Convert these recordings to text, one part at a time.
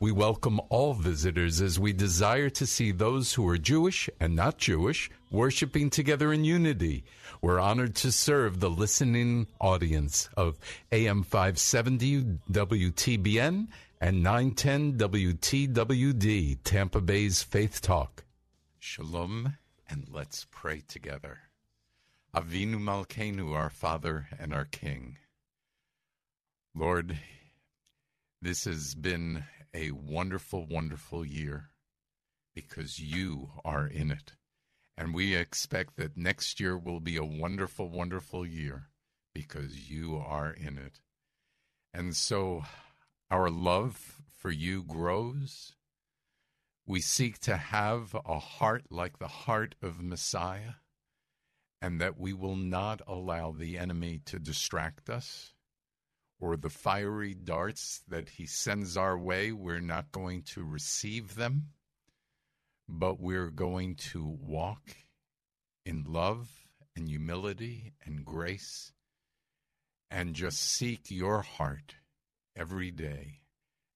We welcome all visitors as we desire to see those who are Jewish and not Jewish worshiping together in unity. We're honored to serve the listening audience of AM 570 WTBN and 910 WTWD, Tampa Bay's Faith Talk. Shalom, and let's pray together. Avinu Malkeinu, our Father and our King. Lord, this has been a wonderful, wonderful year because you are in it. And we expect that next year will be a wonderful, wonderful year because you are in it. And so our love for you grows. We seek to have a heart like the heart of Messiah, and that we will not allow the enemy to distract us or the fiery darts that he sends our way. We're not going to receive them but we're going to walk in love and humility and grace and just seek your heart every day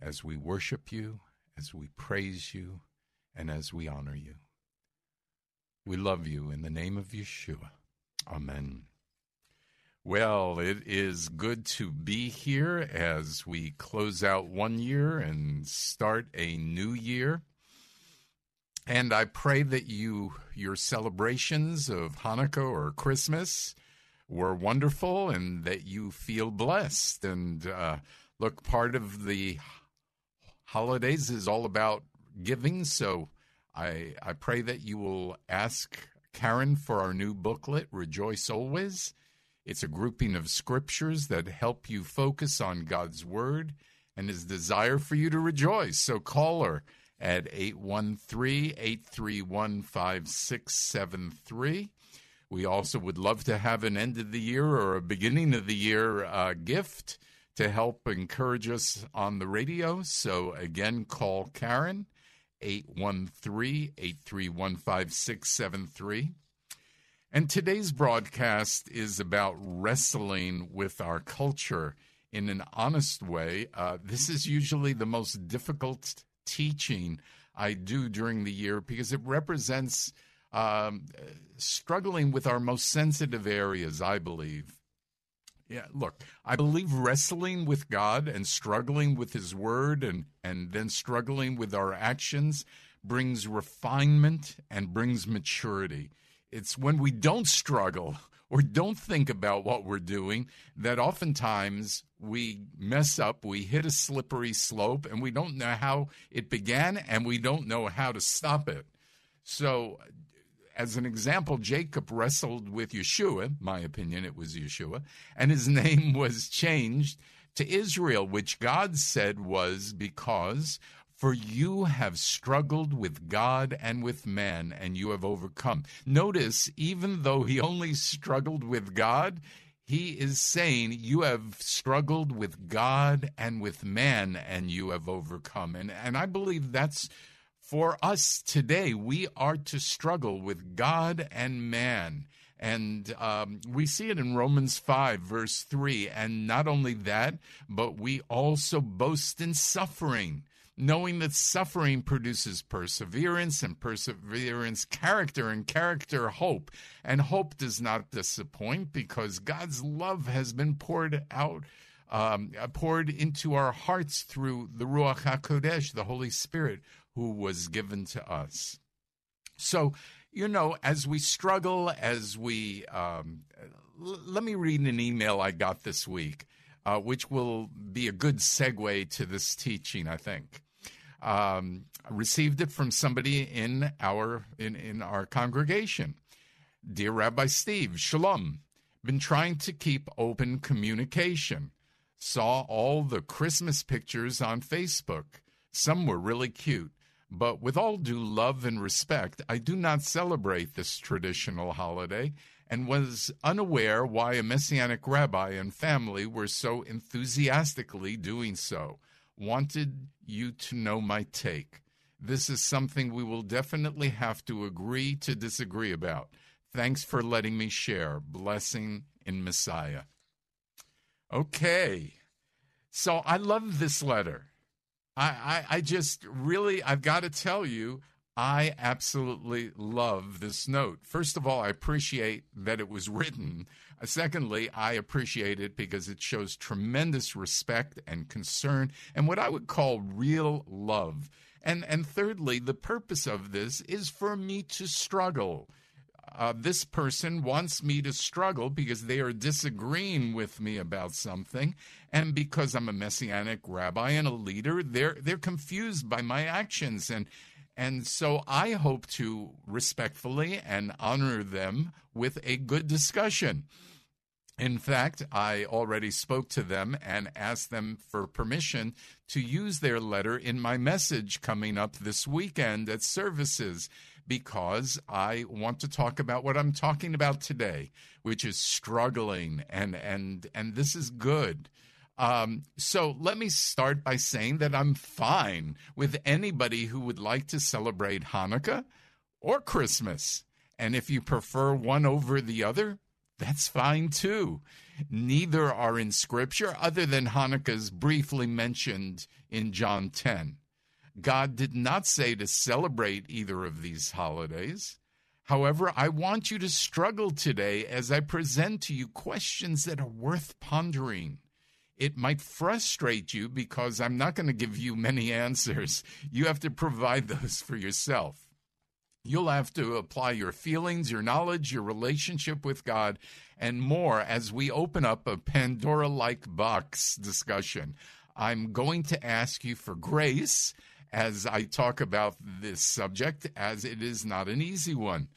as we worship you, as we praise you, and as we honor you. We love you in the name of Yeshua. Amen. Well, it is good to be here as we close out one year and start a new year. And I pray that you your celebrations of Hanukkah or Christmas were wonderful and that you feel blessed. And uh, look, part of the holidays is all about giving. So I I pray that you will ask Karen for our new booklet, Rejoice Always. It's a grouping of scriptures that help you focus on God's word and his desire for you to rejoice. So call her at 813 831 5673. We also would love to have an end of the year or a beginning of the year uh, gift to help encourage us on the radio. So again, call Karen 813 831 5673. And today's broadcast is about wrestling with our culture in an honest way. Uh, this is usually the most difficult teaching I do during the year because it represents um, struggling with our most sensitive areas, I believe. Yeah, look, I believe wrestling with God and struggling with His Word and, and then struggling with our actions brings refinement and brings maturity. It's when we don't struggle or don't think about what we're doing that oftentimes we mess up, we hit a slippery slope, and we don't know how it began and we don't know how to stop it. So, as an example, Jacob wrestled with Yeshua, my opinion, it was Yeshua, and his name was changed to Israel, which God said was because for you have struggled with God and with man, and you have overcome. Notice, even though he only struggled with God, he is saying, You have struggled with God and with man, and you have overcome. And, and I believe that's for us today. We are to struggle with God and man. And um, we see it in Romans 5, verse 3. And not only that, but we also boast in suffering knowing that suffering produces perseverance, and perseverance, character, and character, hope. And hope does not disappoint because God's love has been poured out. Um, poured into our hearts through the Ruach HaKodesh, the Holy Spirit, who was given to us. So, you know, as we struggle, as we, um, l- let me read an email I got this week, uh, which will be a good segue to this teaching, I think. Um, received it from somebody in our in, in our congregation. Dear Rabbi Steve, Shalom. Been trying to keep open communication. Saw all the Christmas pictures on Facebook. Some were really cute. But with all due love and respect, I do not celebrate this traditional holiday and was unaware why a Messianic rabbi and family were so enthusiastically doing so. Wanted you to know my take. This is something we will definitely have to agree to disagree about. Thanks for letting me share. Blessing in Messiah. Okay. So I love this letter. I, I, I just really, I've got to tell you, I absolutely love this note. First of all, I appreciate that it was written. Uh, secondly, I appreciate it because it shows tremendous respect and concern and what I would call real love. And, and thirdly, the purpose of this is for me to struggle. Uh, this person wants me to struggle because they are disagreeing with me about something, and because I'm a messianic rabbi and a leader, they're they're confused by my actions, and and so I hope to respectfully and honor them with a good discussion. In fact, I already spoke to them and asked them for permission to use their letter in my message coming up this weekend at services because I want to talk about what I'm talking about today, which is struggling and and and this is good. Um, so let me start by saying that I'm fine with anybody who would like to celebrate Hanukkah or Christmas. And if you prefer one over the other, that's fine too. Neither are in Scripture, other than Hanukkah's briefly mentioned in John 10. God did not say to celebrate either of these holidays. However, I want you to struggle today as I present to you questions that are worth pondering. It might frustrate you because I'm not going to give you many answers. You have to provide those for yourself. You'll have to apply your feelings, your knowledge, your relationship with God, and more as we open up a Pandora like box discussion. I'm going to ask you for grace as I talk about this subject, as it is not an easy one.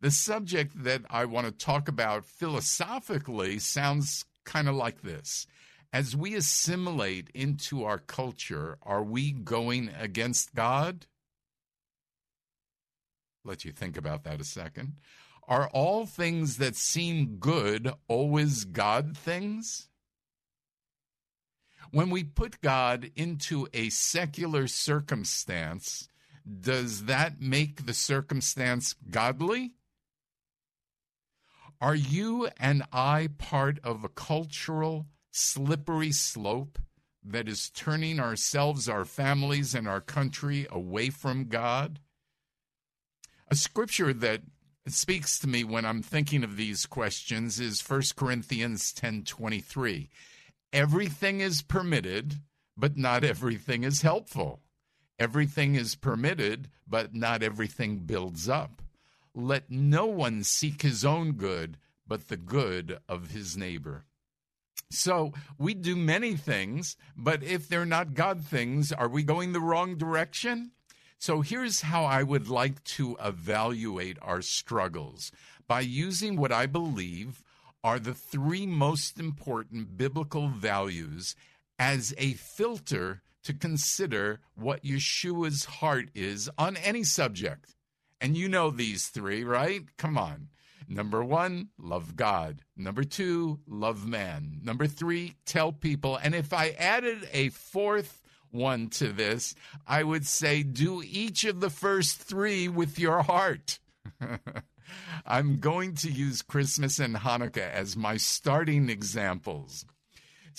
The subject that I want to talk about philosophically sounds kind of like this. As we assimilate into our culture, are we going against God? Let you think about that a second. Are all things that seem good always God things? When we put God into a secular circumstance, does that make the circumstance godly? Are you and I part of a cultural slippery slope that is turning ourselves, our families, and our country away from God? A scripture that speaks to me when I'm thinking of these questions is 1 Corinthians 10:23 everything is permitted, but not everything is helpful. Everything is permitted, but not everything builds up. Let no one seek his own good, but the good of his neighbor. So we do many things, but if they're not God things, are we going the wrong direction? So here's how I would like to evaluate our struggles by using what I believe are the three most important biblical values as a filter to consider what Yeshua's heart is on any subject. And you know these three, right? Come on. Number one, love God. Number two, love man. Number three, tell people. And if I added a fourth one to this, I would say do each of the first three with your heart. I'm going to use Christmas and Hanukkah as my starting examples.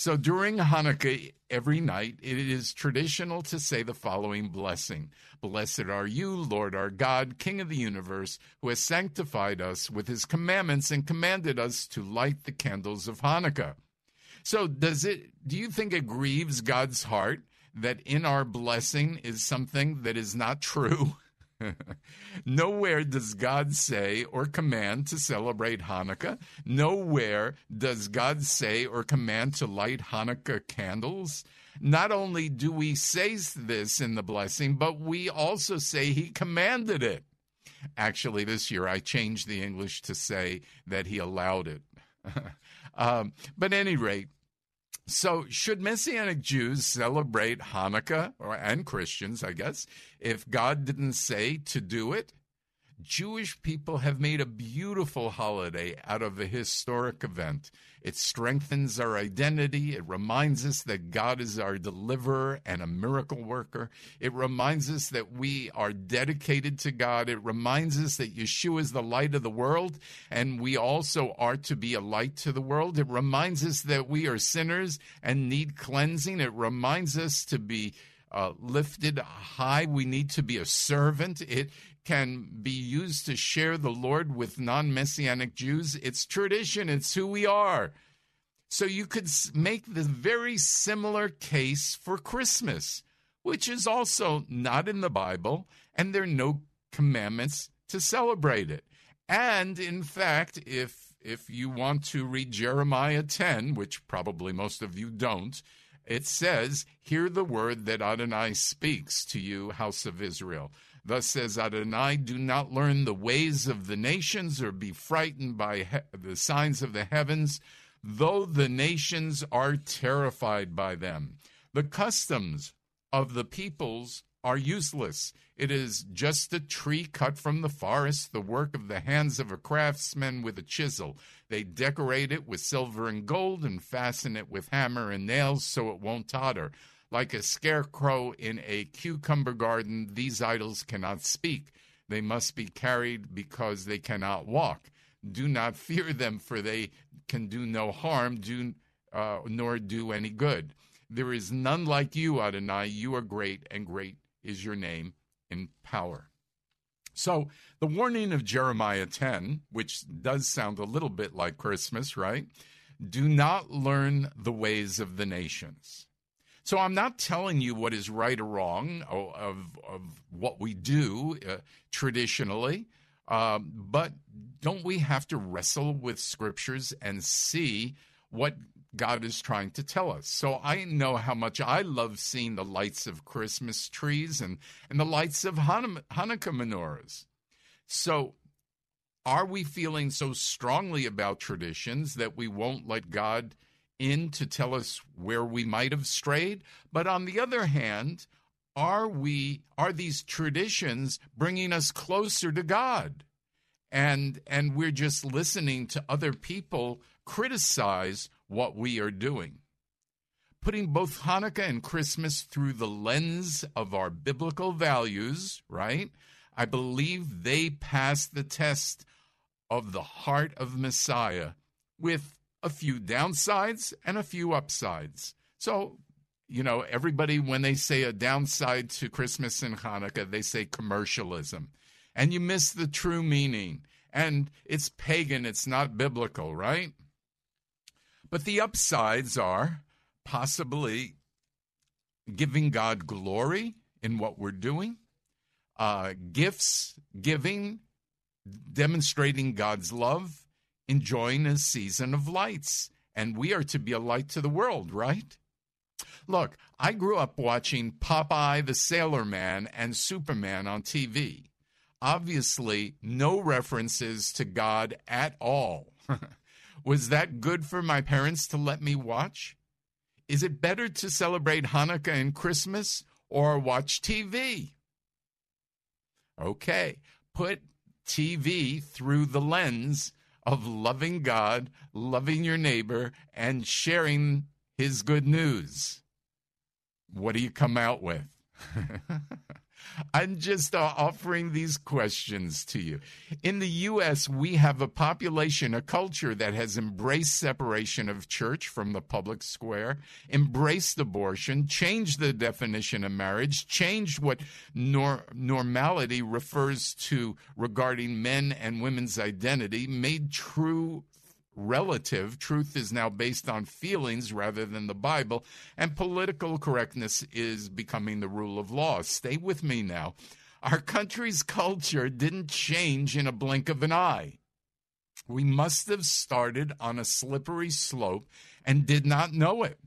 So during Hanukkah, every night, it is traditional to say the following blessing Blessed are you, Lord our God, King of the universe, who has sanctified us with his commandments and commanded us to light the candles of Hanukkah. So, does it, do you think it grieves God's heart that in our blessing is something that is not true? Nowhere does God say or command to celebrate Hanukkah. Nowhere does God say or command to light Hanukkah candles. Not only do we say this in the blessing, but we also say He commanded it. Actually, this year I changed the English to say that He allowed it. um, but any rate, so, should Messianic Jews celebrate Hanukkah, or, and Christians, I guess, if God didn't say to do it? Jewish people have made a beautiful holiday out of a historic event. It strengthens our identity. It reminds us that God is our deliverer and a miracle worker. It reminds us that we are dedicated to God. It reminds us that Yeshua is the light of the world, and we also are to be a light to the world. It reminds us that we are sinners and need cleansing. It reminds us to be uh, lifted high. We need to be a servant. It can be used to share the Lord with non messianic Jews. It's tradition, it's who we are. So you could make the very similar case for Christmas, which is also not in the Bible, and there are no commandments to celebrate it. And in fact, if if you want to read Jeremiah 10, which probably most of you don't, it says, Hear the word that Adonai speaks to you, house of Israel. Thus says Adonai, do not learn the ways of the nations or be frightened by he- the signs of the heavens, though the nations are terrified by them. The customs of the peoples are useless. It is just a tree cut from the forest, the work of the hands of a craftsman with a chisel. They decorate it with silver and gold and fasten it with hammer and nails so it won't totter. Like a scarecrow in a cucumber garden, these idols cannot speak. They must be carried because they cannot walk. Do not fear them, for they can do no harm, do, uh, nor do any good. There is none like you, Adonai. You are great, and great is your name in power. So, the warning of Jeremiah 10, which does sound a little bit like Christmas, right? Do not learn the ways of the nations. So I'm not telling you what is right or wrong of, of what we do uh, traditionally, um, but don't we have to wrestle with scriptures and see what God is trying to tell us? So I know how much I love seeing the lights of Christmas trees and, and the lights of Hanukkah menorahs. So are we feeling so strongly about traditions that we won't let God – in to tell us where we might have strayed, but on the other hand, are we are these traditions bringing us closer to God? And and we're just listening to other people criticize what we are doing. Putting both Hanukkah and Christmas through the lens of our biblical values, right? I believe they pass the test of the heart of Messiah with a few downsides and a few upsides. So, you know, everybody, when they say a downside to Christmas and Hanukkah, they say commercialism. And you miss the true meaning. And it's pagan, it's not biblical, right? But the upsides are possibly giving God glory in what we're doing, uh, gifts, giving, demonstrating God's love, enjoying a season of lights. And we are to be a light to the world, right? Look, I grew up watching Popeye the Sailor Man and Superman on TV. Obviously, no references to God at all. Was that good for my parents to let me watch? Is it better to celebrate Hanukkah and Christmas or watch TV? Okay, put TV through the lens of loving God, loving your neighbor, and sharing his good news. What do you come out with? I'm just uh, offering these questions to you. In the U.S., we have a population, a culture that has embraced separation of church from the public square, embraced abortion, changed the definition of marriage, changed what nor- normality refers to regarding men and women's identity, made true relative. Truth is now based on feelings rather than the Bible, and political correctness is becoming the rule of law. Stay with me now. Our country's culture didn't change in a blink of an eye. We must have started on a slippery slope and did not know it.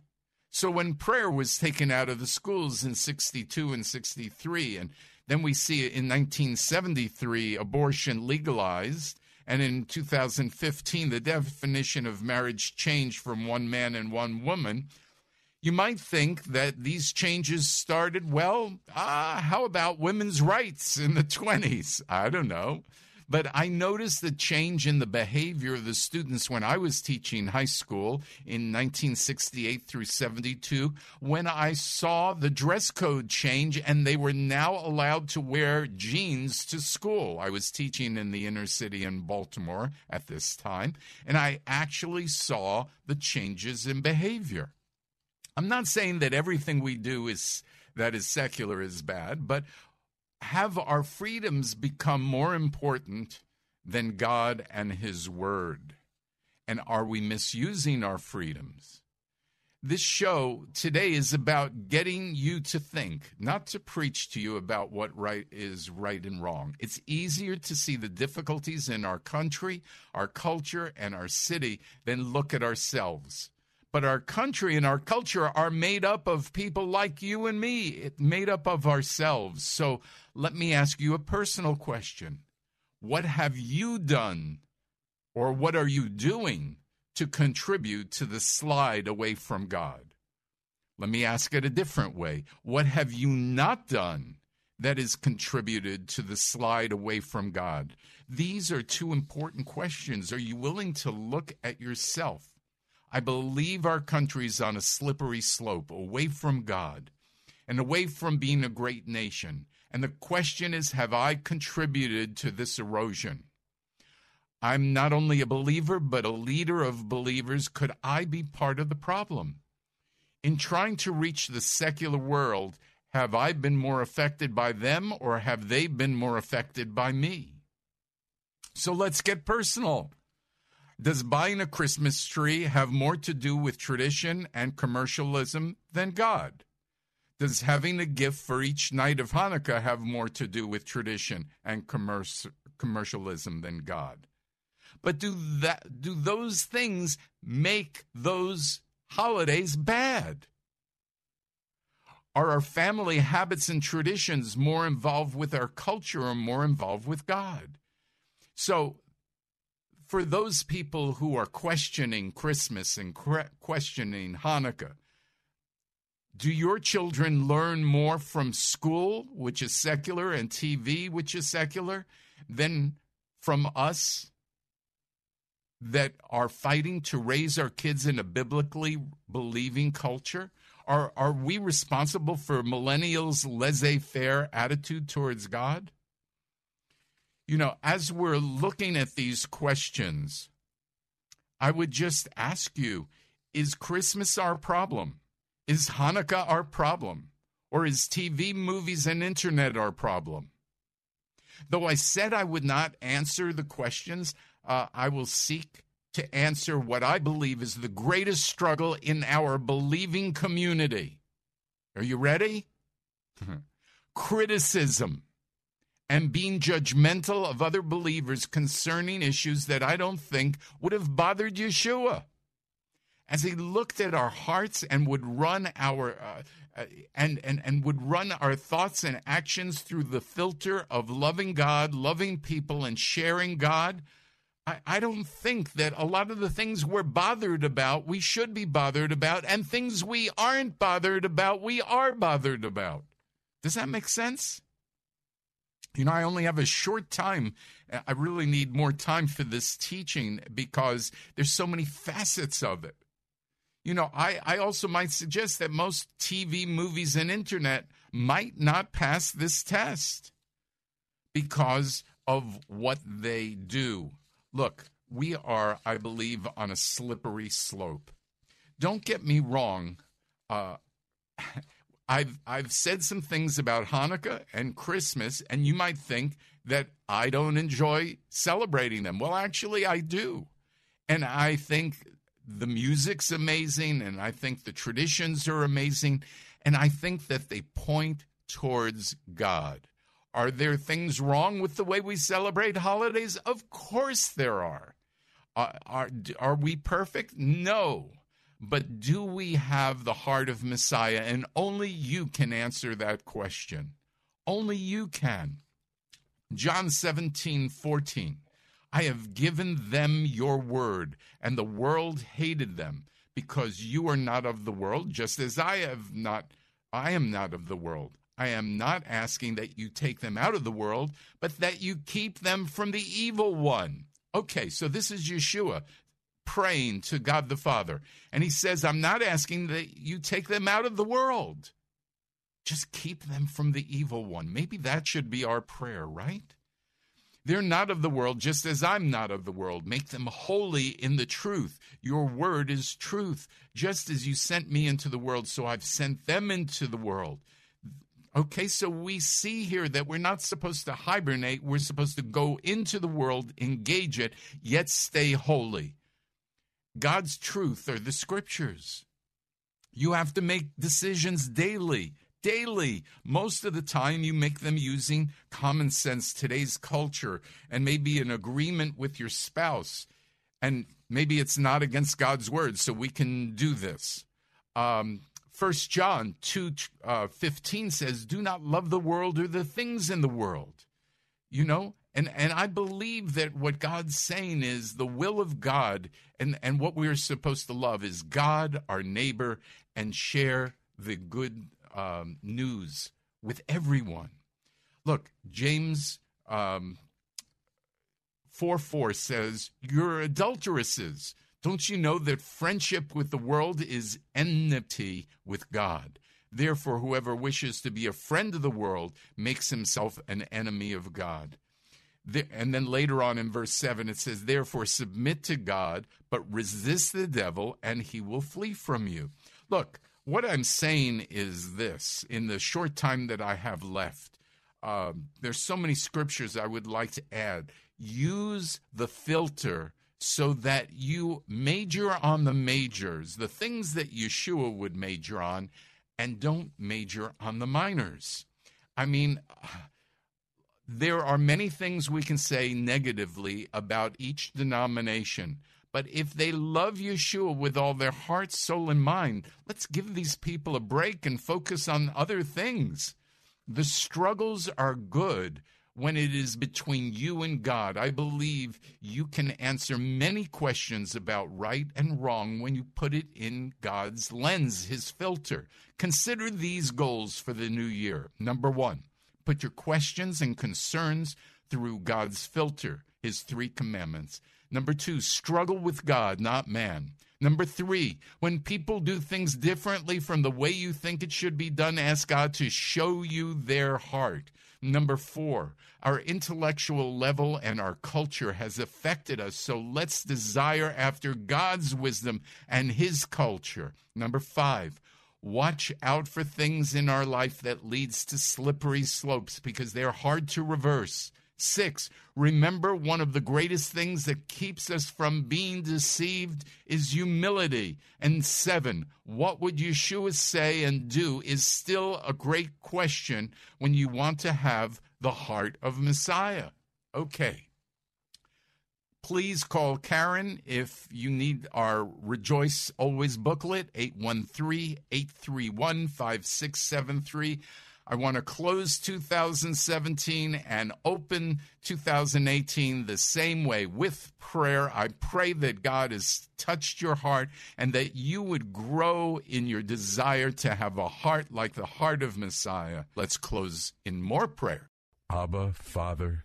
So when prayer was taken out of the schools in 62 and 63, and then we see in 1973 abortion legalized, and in 2015, the definition of marriage changed from one man and one woman. You might think that these changes started, well, uh, how about women's rights in the 20s? I don't know. But I noticed the change in the behavior of the students when I was teaching high school in 1968 through 72, when I saw the dress code change and they were now allowed to wear jeans to school. I was teaching in the inner city in Baltimore at this time, and I actually saw the changes in behavior. I'm not saying that everything we do is that is secular is bad, but have our freedoms become more important than God and His Word? And are we misusing our freedoms? This show today is about getting you to think, not to preach to you about what right is right and wrong. It's easier to see the difficulties in our country, our culture, and our city than look at ourselves. But our country and our culture are made up of people like you and me, it made up of ourselves. So let me ask you a personal question. What have you done or what are you doing to contribute to the slide away from God? Let me ask it a different way. What have you not done that has contributed to the slide away from God? These are two important questions. Are you willing to look at yourself? I believe our country's on a slippery slope away from God and away from being a great nation. And the question is have I contributed to this erosion? I'm not only a believer, but a leader of believers. Could I be part of the problem? In trying to reach the secular world, have I been more affected by them or have they been more affected by me? So let's get personal. Does buying a Christmas tree have more to do with tradition and commercialism than God? Does having a gift for each night of Hanukkah have more to do with tradition and commerce, commercialism than God? But do that do those things make those holidays bad? Are our family habits and traditions more involved with our culture or more involved with God? So for those people who are questioning Christmas and questioning Hanukkah, do your children learn more from school, which is secular, and TV, which is secular, than from us that are fighting to raise our kids in a biblically believing culture? Are, are we responsible for millennials' laissez faire attitude towards God? You know, as we're looking at these questions, I would just ask you is Christmas our problem? Is Hanukkah our problem? Or is TV, movies, and internet our problem? Though I said I would not answer the questions, uh, I will seek to answer what I believe is the greatest struggle in our believing community. Are you ready? Criticism and being judgmental of other believers concerning issues that I don't think would have bothered Yeshua. As he looked at our hearts and would run our uh, uh, and, and and would run our thoughts and actions through the filter of loving God, loving people, and sharing God, I, I don't think that a lot of the things we're bothered about we should be bothered about, and things we aren't bothered about we are bothered about. Does that make sense? You know, I only have a short time. I really need more time for this teaching because there's so many facets of it. You know, I, I also might suggest that most TV, movies, and internet might not pass this test because of what they do. Look, we are, I believe, on a slippery slope. Don't get me wrong. Uh, I've I've said some things about Hanukkah and Christmas, and you might think that I don't enjoy celebrating them. Well, actually, I do, and I think the music's amazing, and I think the traditions are amazing, and I think that they point towards God. Are there things wrong with the way we celebrate holidays? Of course there are. Uh, are are we perfect? No. But do we have the heart of Messiah? And only you can answer that question. Only you can. John 17, 14. I have given them your word, and the world hated them, because you are not of the world, just as I have not I am not of the world. I am not asking that you take them out of the world, but that you keep them from the evil one. Okay, so this is Yeshua praying to God the Father. And he says, I'm not asking that you take them out of the world. Just keep them from the evil one. Maybe that should be our prayer, right? They're not of the world, just as I'm not of the world. Make them holy in the truth. Your word is truth. Just as you sent me into the world, so I've sent them into the world. Okay, so we see here that we're not supposed to hibernate. We're supposed to go into the world, engage it, yet stay holy. God's truth are the scriptures. You have to make decisions daily. Daily. Most of the time, you make them using common sense, today's culture, and maybe an agreement with your spouse. And maybe it's not against God's word, so we can do this. Um, 1 John 2 uh, 15 says, Do not love the world or the things in the world. You know, and and I believe that what God's saying is the will of God and, and what we're supposed to love is God, our neighbor, and share the good um, news with everyone. Look, James um, 4 4 says, You're adulteresses. Don't you know that friendship with the world is enmity with God? Therefore, whoever wishes to be a friend of the world makes himself an enemy of God and then later on in verse 7, it says, Therefore, submit to God, but resist the devil, and he will flee from you. Look, what I'm saying is this in the short time that I have left, uh, there's so many scriptures I would like to add. Use the filter so that you major on the majors, the things that Yeshua would major on, and don't major on the minors. I mean, there are many things we can say negatively about each denomination. But if they love Yeshua with all their heart, soul, and mind, let's give these people a break and focus on other things. The struggles are good when it is between you and God. I believe you can answer many questions about right and wrong when you put it in God's lens, his filter. Consider these goals for the new year. Number one, Put your questions and concerns through God's filter, his three commandments. Number two, struggle with God, not man. Number three, when people do things differently from the way you think it should be done, ask God to show you their heart. Number four, our intellectual level and our culture has affected us, so let's desire after God's wisdom and His culture. Number five, Watch out for things in our life that leads to slippery slopes because they're hard to reverse. Six, remember one of the greatest things that keeps us from being deceived is humility. And seven, what would Yeshua say and do is still a great question when you want to have the heart of Messiah. Okay. Please call Karen if you need our Rejoice Always booklet, 813 831 5673. I want to close 2017 and open 2018 the same way with prayer. I pray that God has touched your heart and that you would grow in your desire to have a heart like the heart of Messiah. Let's close in more prayer. Abba, Father,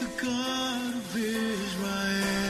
the God of Israel.